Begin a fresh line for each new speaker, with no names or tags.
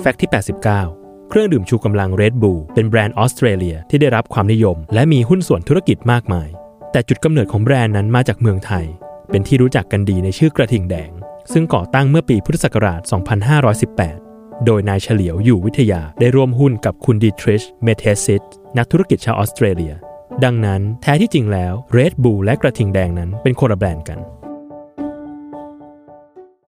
Fact ที่ 89 เครื่องดื่มชูกำลัง Red Bull เป็นแบรนด์ออสเตรเลียที่ได้รับความนิยม และมีหุ้นส่วนธุรกิจมากมาย แต่จุดกำเนิดของแบรนด์นั้นมาจากเมืองไทย เป็นที่รู้จักกันดีในชื่อกระทิงแดง ซึ่งก่อตั้งเมื่อปีพุทธศักราช 2518 โดยนายเฉลียวอยู่วิทยาได้ร่วมหุ้นกับคุณ Dietrich Mateschitz นักธุรกิจชาวออสเตรเลีย ดังนั้นแท้ที่จริงแล้ว Red Bull และกระทิงแดงนั้นเป็นคนละแบรนด์กัน